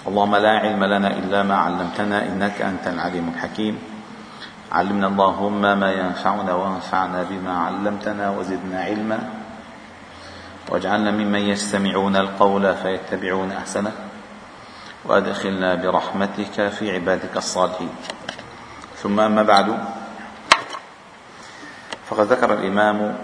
اللهم لا علم لنا إلا ما علمتنا إنك أنت العليم الحكيم. علمنا اللهم ما ينفعنا وانفعنا بما علمتنا وزدنا علما. واجعلنا ممن يستمعون القول فيتبعون أحسنه. وأدخلنا برحمتك في عبادك الصالحين. ثم أما بعد فقد ذكر الإمام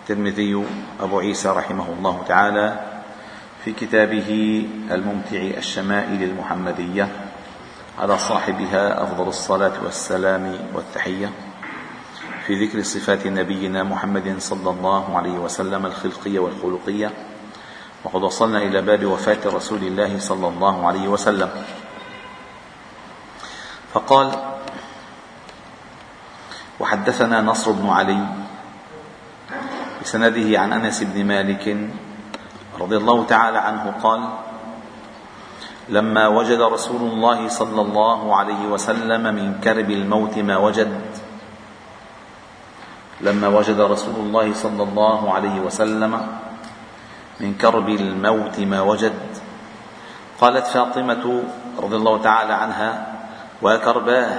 الترمذي أبو عيسى رحمه الله تعالى في كتابه الممتع الشمائل المحمدية على صاحبها أفضل الصلاة والسلام والتحية. في ذكر صفات نبينا محمد صلى الله عليه وسلم الخلقية والخلقية. وقد وصلنا إلى باب وفاة رسول الله صلى الله عليه وسلم. فقال وحدثنا نصر بن علي بسنده عن أنس بن مالك رضي الله تعالى عنه قال لما وجد رسول الله صلى الله عليه وسلم من كرب الموت ما وجد لما وجد رسول الله صلى الله عليه وسلم من كرب الموت ما وجد قالت فاطمة رضي الله تعالى عنها وكرباه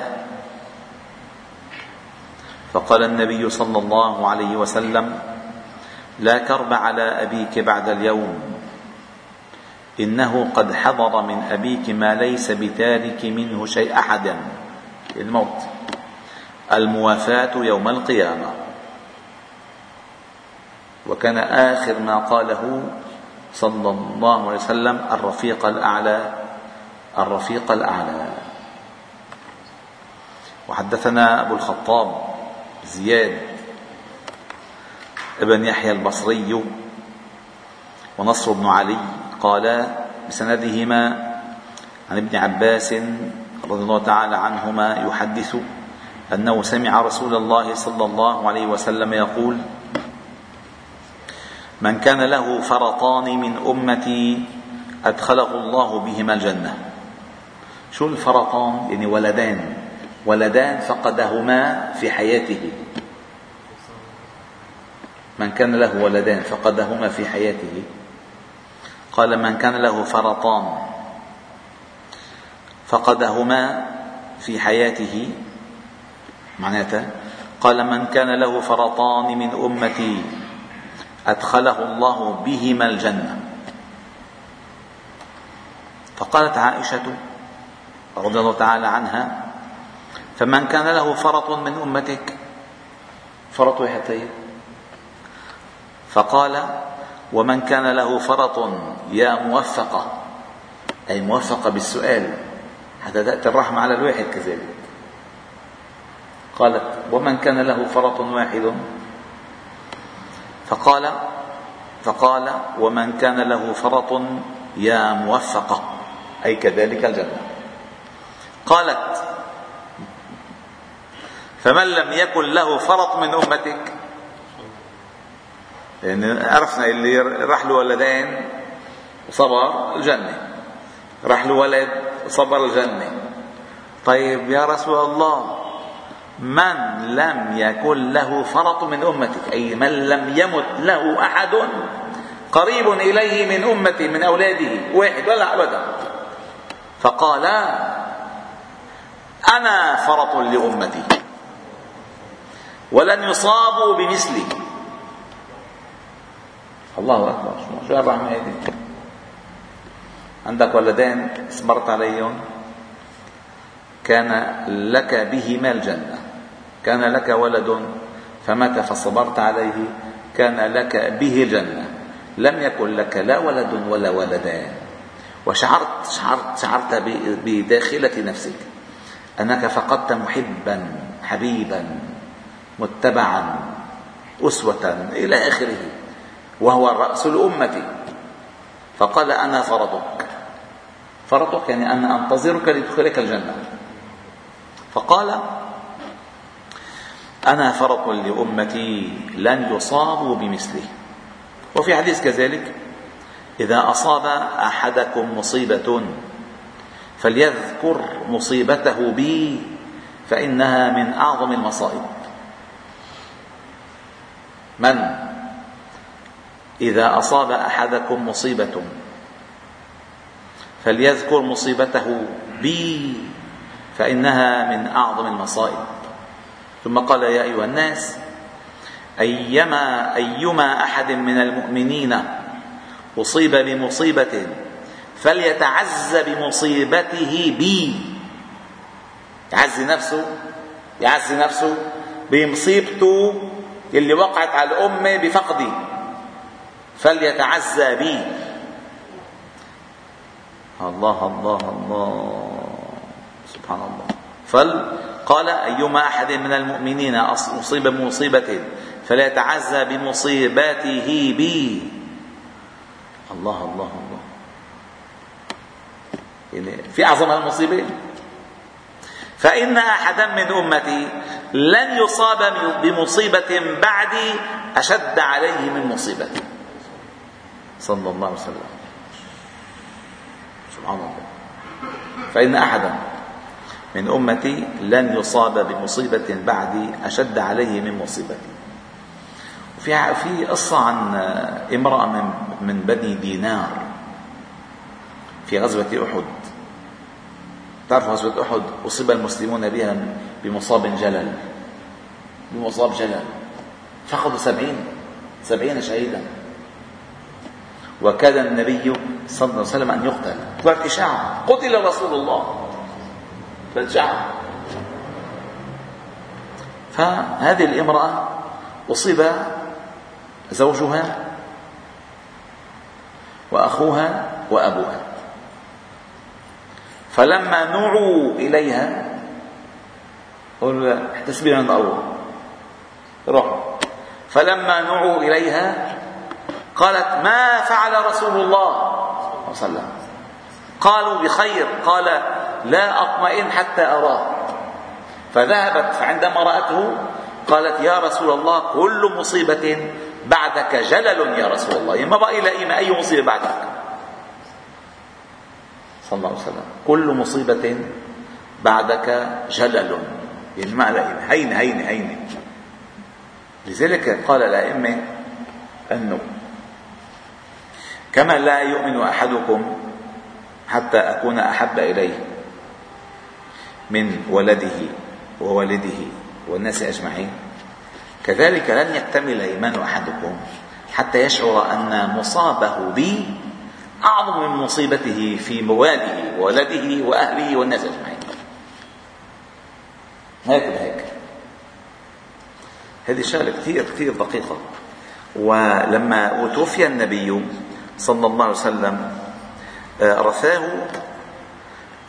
فقال النبي صلى الله عليه وسلم لا كرب على أبيك بعد اليوم. إنه قد حضر من أبيك ما ليس بتارك منه شيء أحدا الموت. الموافاة يوم القيامة. وكان آخر ما قاله صلى الله عليه وسلم الرفيق الأعلى. الرفيق الأعلى. وحدثنا أبو الخطاب زياد. ابن يحيى البصري ونصر بن علي قالا بسندهما عن ابن عباس رضي الله تعالى عنهما يحدث أنه سمع رسول الله صلى الله عليه وسلم يقول من كان له فرطان من أمتي أدخله الله بهما الجنة. شو الفرطان؟ يعني ولدان. ولدان فقدهما في حياته. من كان له ولدان فقدهما في حياته. قال من كان له فرطان فقدهما في حياته. معناته قال من كان له فرطان من أمتي أدخله الله بهما الجنة. فقالت عائشة رضي الله تعالى عنها فمن كان له فرط من أمتك. فرط حتى فقال ومن كان له فرط يا موفقة. أي موفقة بالسؤال. حتى تأتي الرحمة على الواحد كذلك قالت ومن كان له فرط واحد؟ فقال فقال ومن كان له فرط يا موفقة. أي كذلك الجنة. قالت فمن لم يكن له فرط من أمتك لأن عرفنا اللي راح له ولدين وصبر الجنة. راح له ولد وصبر الجنة. طيب يا رسول الله من لم يكن له فرط من أمتك؟ أي من لم يمت له أحد قريب إليه من أمتي من أولاده؟ واحد ولا أبدا. فقال أنا فرط لأمتي. ولن يصابوا بمثلي. الله أكبر شو الرحمة هذه عندك ولدين صبرت عليهم. كان لك بهما الجنة. كان لك ولد فمات فصبرت عليه. كان لك به الجنة. لم يكن لك لا ولد ولا ولدان. وشعرت شعرت شعرت بداخلة نفسك. أنك فقدت محبا حبيبا متبعا أسوة إلى آخره. وهو رأس الأمة. فقال أنا فرطك. فرطك يعني أنا أنتظرك لدخولك الجنة. فقال أنا فرط لأمتي لن يصابوا بمثله وفي حديث كذلك إذا أصاب أحدكم مصيبة فليذكر مصيبته بي فإنها من أعظم المصائب. من؟ إذا أصاب أحدكم مصيبة فليذكر مصيبته بي فإنها من أعظم المصائب. ثم قال يا أيها الناس أيما أيما أحد من المؤمنين أصيب بمصيبة فليتعز بمصيبته بي. يعزي نفسه يعزي نفسه بمصيبته اللي وقعت على الأمة بفقدي فليتعزى بي. الله الله الله. سبحان الله. فقال أيما أحد من المؤمنين أصيب بمصيبة فليتعزى بمصيبته بي. الله الله الله. يعني في أعظم المصيبة. فإن أحدا من أمتي لن يصاب بمصيبة بعدي أشد عليه من مصيبتي. صلى الله عليه وسلم. سبحان الله. فإن أحدا من أمتي لن يصاب بمصيبة بعدي أشد عليه من مصيبتي. في في قصة عن امرأة من من بني دينار في غزوة أحد. تعرف غزوة أحد؟ أصيب المسلمون بها بمصاب جلل. بمصاب جلل. فقدوا سبعين سبعين شهيدا. وكاد النبي صلى الله عليه وسلم أن يقتل. طلعت إشاعة قتل رسول الله. فالشعب فهذه الامرأة أصيب زوجها وأخوها وأبوها. فلما نوعوا إليها قالوا احتسبي عند الله. روحوا فلما نوعوا إليها قالت ما فعل رسول الله صلى الله عليه وسلم. قالوا بخير قال لا أطمئن حتى أراه. فذهبت فعندما رأته قالت يا رسول الله كل مصيبة بعدك جلل يا رسول الله. ما بقي لي أي مصيبة بعدك؟ صلى الله عليه وسلم. كل مصيبة بعدك جلل. يعني ما على هين هين هين. لذلك قال الأئمة أنه كما لا يؤمن أحدكم حتى أكون أحب إليه من ولده ووالده والناس أجمعين. كذلك لن يكتمل إيمان أحدكم حتى يشعر أن مصابه بي أعظم من مصيبته في مواله وولده وأهله والناس أجمعين. هيك؟ بهيك هذه شغلة كثير كثير دقيقة. ولما توفي النبي صلى الله عليه وسلم رثاه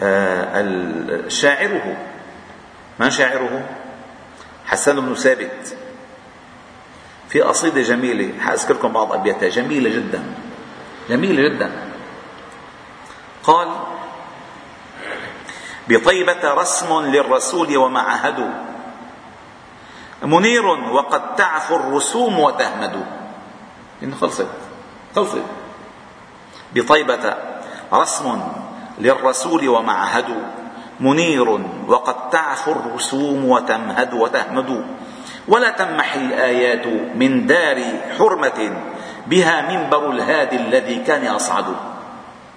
آه، شاعره. من شاعره؟ حسن بن ثابت. في قصيدة جميلة حأذكركم بعض أبياتها جميلة جدا جميلة جدا. قال بطيبة رسم للرسول ومعهد منير وقد تعفو الرسوم وتهمد إن خلصت خلصت. بطيبة رسم للرسول ومعهد منير وقد تعفو الرسوم وتمهد وتهمد. ولا تمح الآيات من دار حرمة بها منبر الهادي الذي كان يصعد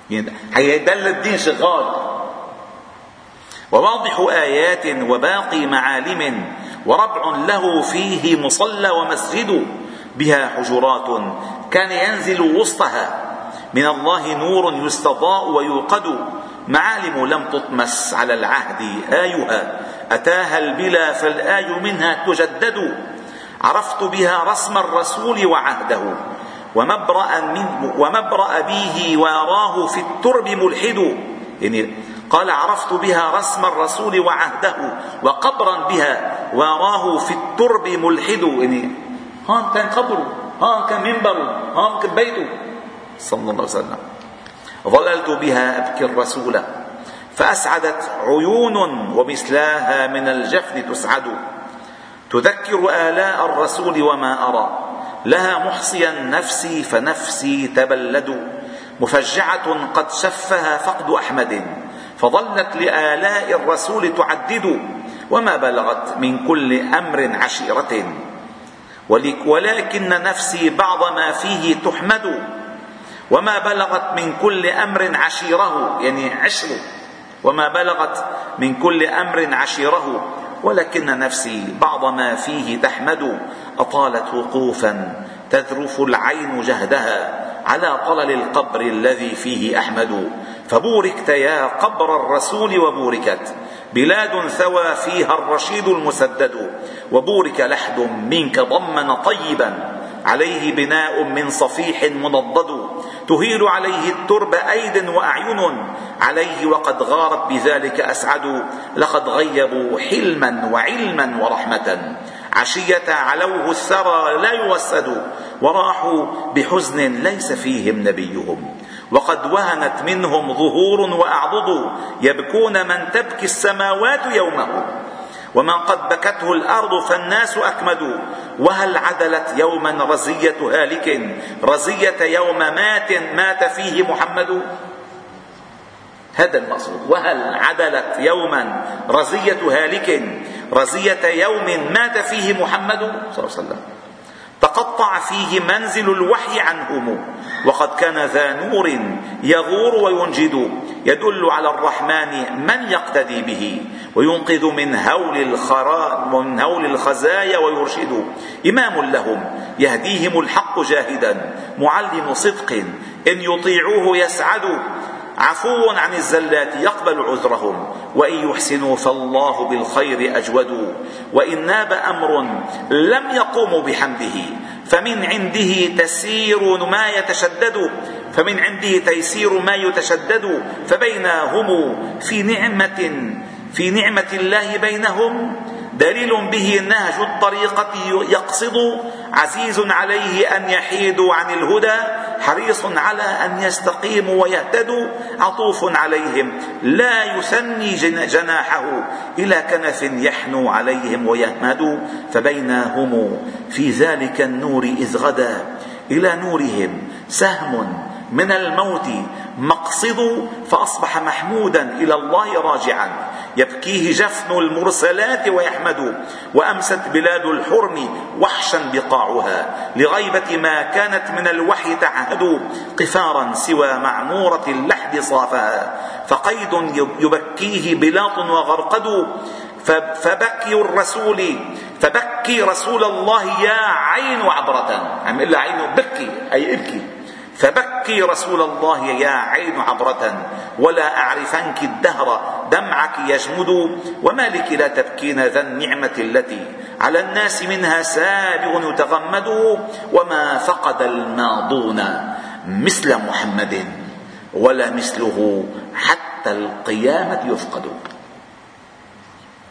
يعني حيدل الدين شغال. وواضح آيات وباقي معالم وربع له فيه مصلى ومسجد. بها حجرات كان ينزل وسطها. من الله نور يستضاء ويوقد. معالم لم تطمس على العهد آيها. أتاها البلا فالآي منها تجدد. عرفت بها رسم الرسول وعهده. ومبرأ, من ومبرأ به واراه في الترب ملحد. يعني قال عرفت بها رسم الرسول وعهده. وقبرا بها واراه في الترب ملحد. يعني هان كان قبره. هان كان منبره. هان كان بيته. صلى الله عليه وسلم. ظللت بها أبكي الرسول فأسعدت عيون ومثلاها من الجفن تسعد. تذكر آلاء الرسول وما أرى. لها محصيا نفسي فنفسي تبلد. مفجعة قد شفها فقد أحمد. فظلت لآلاء الرسول تعدد. وما بلغت من كل أمر عشيرة. ولكن نفسي بعض ما فيه تحمد. وما بلغت من كل أمر عشيره يعني عشره وما بلغت من كل أمر عشيره ولكن نفسي بعض ما فيه تحمد. أطالت وقوفا تذرف العين جهدها على طلل القبر الذي فيه أحمد. فبوركت يا قبر الرسول وبوركت. بلاد ثوى فيها الرشيد المسدد. وبورك لحد منك ضمن طيبا. عليه بناء من صفيح منضد تهيل عليه الترب أيد وأعين. عليه وقد غارت بذلك أسعد. لقد غيبوا حلما وعلما ورحمة. عشية علوه الثرى لا يوسد. وراحوا بحزن ليس فيهم نبيهم. وقد وهنت منهم ظهور وأعضد. يبكون من تبكي السماوات يومه ومن قد بكته الأرض فالناس اكمد وهل عدلت يوما رزية هالك؟ رزية يوم مات مات فيه محمد. هذا المقصود. وهل عدلت يوما رزية هالك؟ رزية يوم مات فيه محمد صلى الله عليه وسلم. تقطع فيه منزل الوحي عنهم. وقد كان ذا نور يغور وينجد يدل على الرحمن من يقتدي به وينقذ من هول الخرا من هول الخزايا ويرشد. إمام لهم يهديهم الحق جاهدا معلم صدق إن يطيعوه يسعدوا. عفو عن الزلات يقبل عذرهم وإن يحسنوا فالله بالخير أجود. وإن ناب أمر لم يقوموا بحمده فمن عنده تسير ما يتشدد فمن عنده تيسير ما يتشدد فبينهم في نعمة في نعمة الله بينهم. دليل به نهج الطريقة يقصد عزيز عليه أن يحيدوا عن الهدى حريص على أن يستقيموا ويهتدوا عطوف عليهم لا يثني جناحه إلى كنف يحنو عليهم ويهمد فبينهم في ذلك النور إذ غدا إلى نورهم سهم من الموت مقصد فأصبح محمودا إلى الله راجعا. يبكيه جفن المرسلات ويحمد وأمست بلاد الحرم وحشا بقاعها لغيبة ما كانت من الوحي تعهد قفارا سوى معمورة اللحد صافها فقيد يبكيه بلاط وغرقد فبكي الرسول فبكي رسول الله يا عين عبرة عم يقول عينه بكي أي ابكي. فبكي رسول الله يا عين عبرة ولا أعرفنك الدهر دمعك يجمد وما لك لا تبكين ذا النعمة التي على الناس منها سابغ يتغمد وما فقد الماضون مثل محمد ولا مثله حتى القيامة يفقد.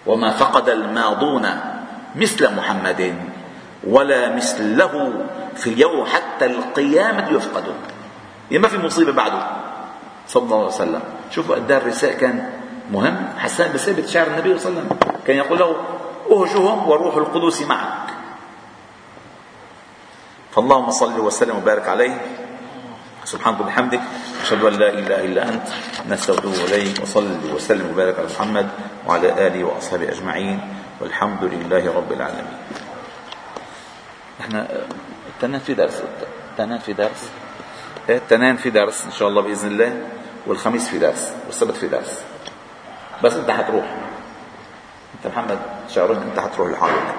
وما فقد الماضون مثل محمد ولا مثله في اليوم حتى القيامة يفقد يعني ما في مصيبة بعده. صلى الله عليه وسلم. شوفوا قد الرساء كان مهم. حسان بن ثابت شعر النبي صلى الله عليه وسلم. كان يقول له أهجهم وروح القدس معك. فاللهم صل وسلم وبارك عليه. سبحانك وبحمدك. أشهد أن لا إله إلا أنت. نستغفرك إليك. وصل وسلم وبارك على محمد وعلى آله وأصحابه أجمعين. والحمد لله رب العالمين. نحن التنين في درس التنين في درس. إيه التنين في درس إن شاء الله بإذن الله والخميس في درس والسبت في درس. بس أنت حتروح أنت محمد شعرون أنت حتروح لحالك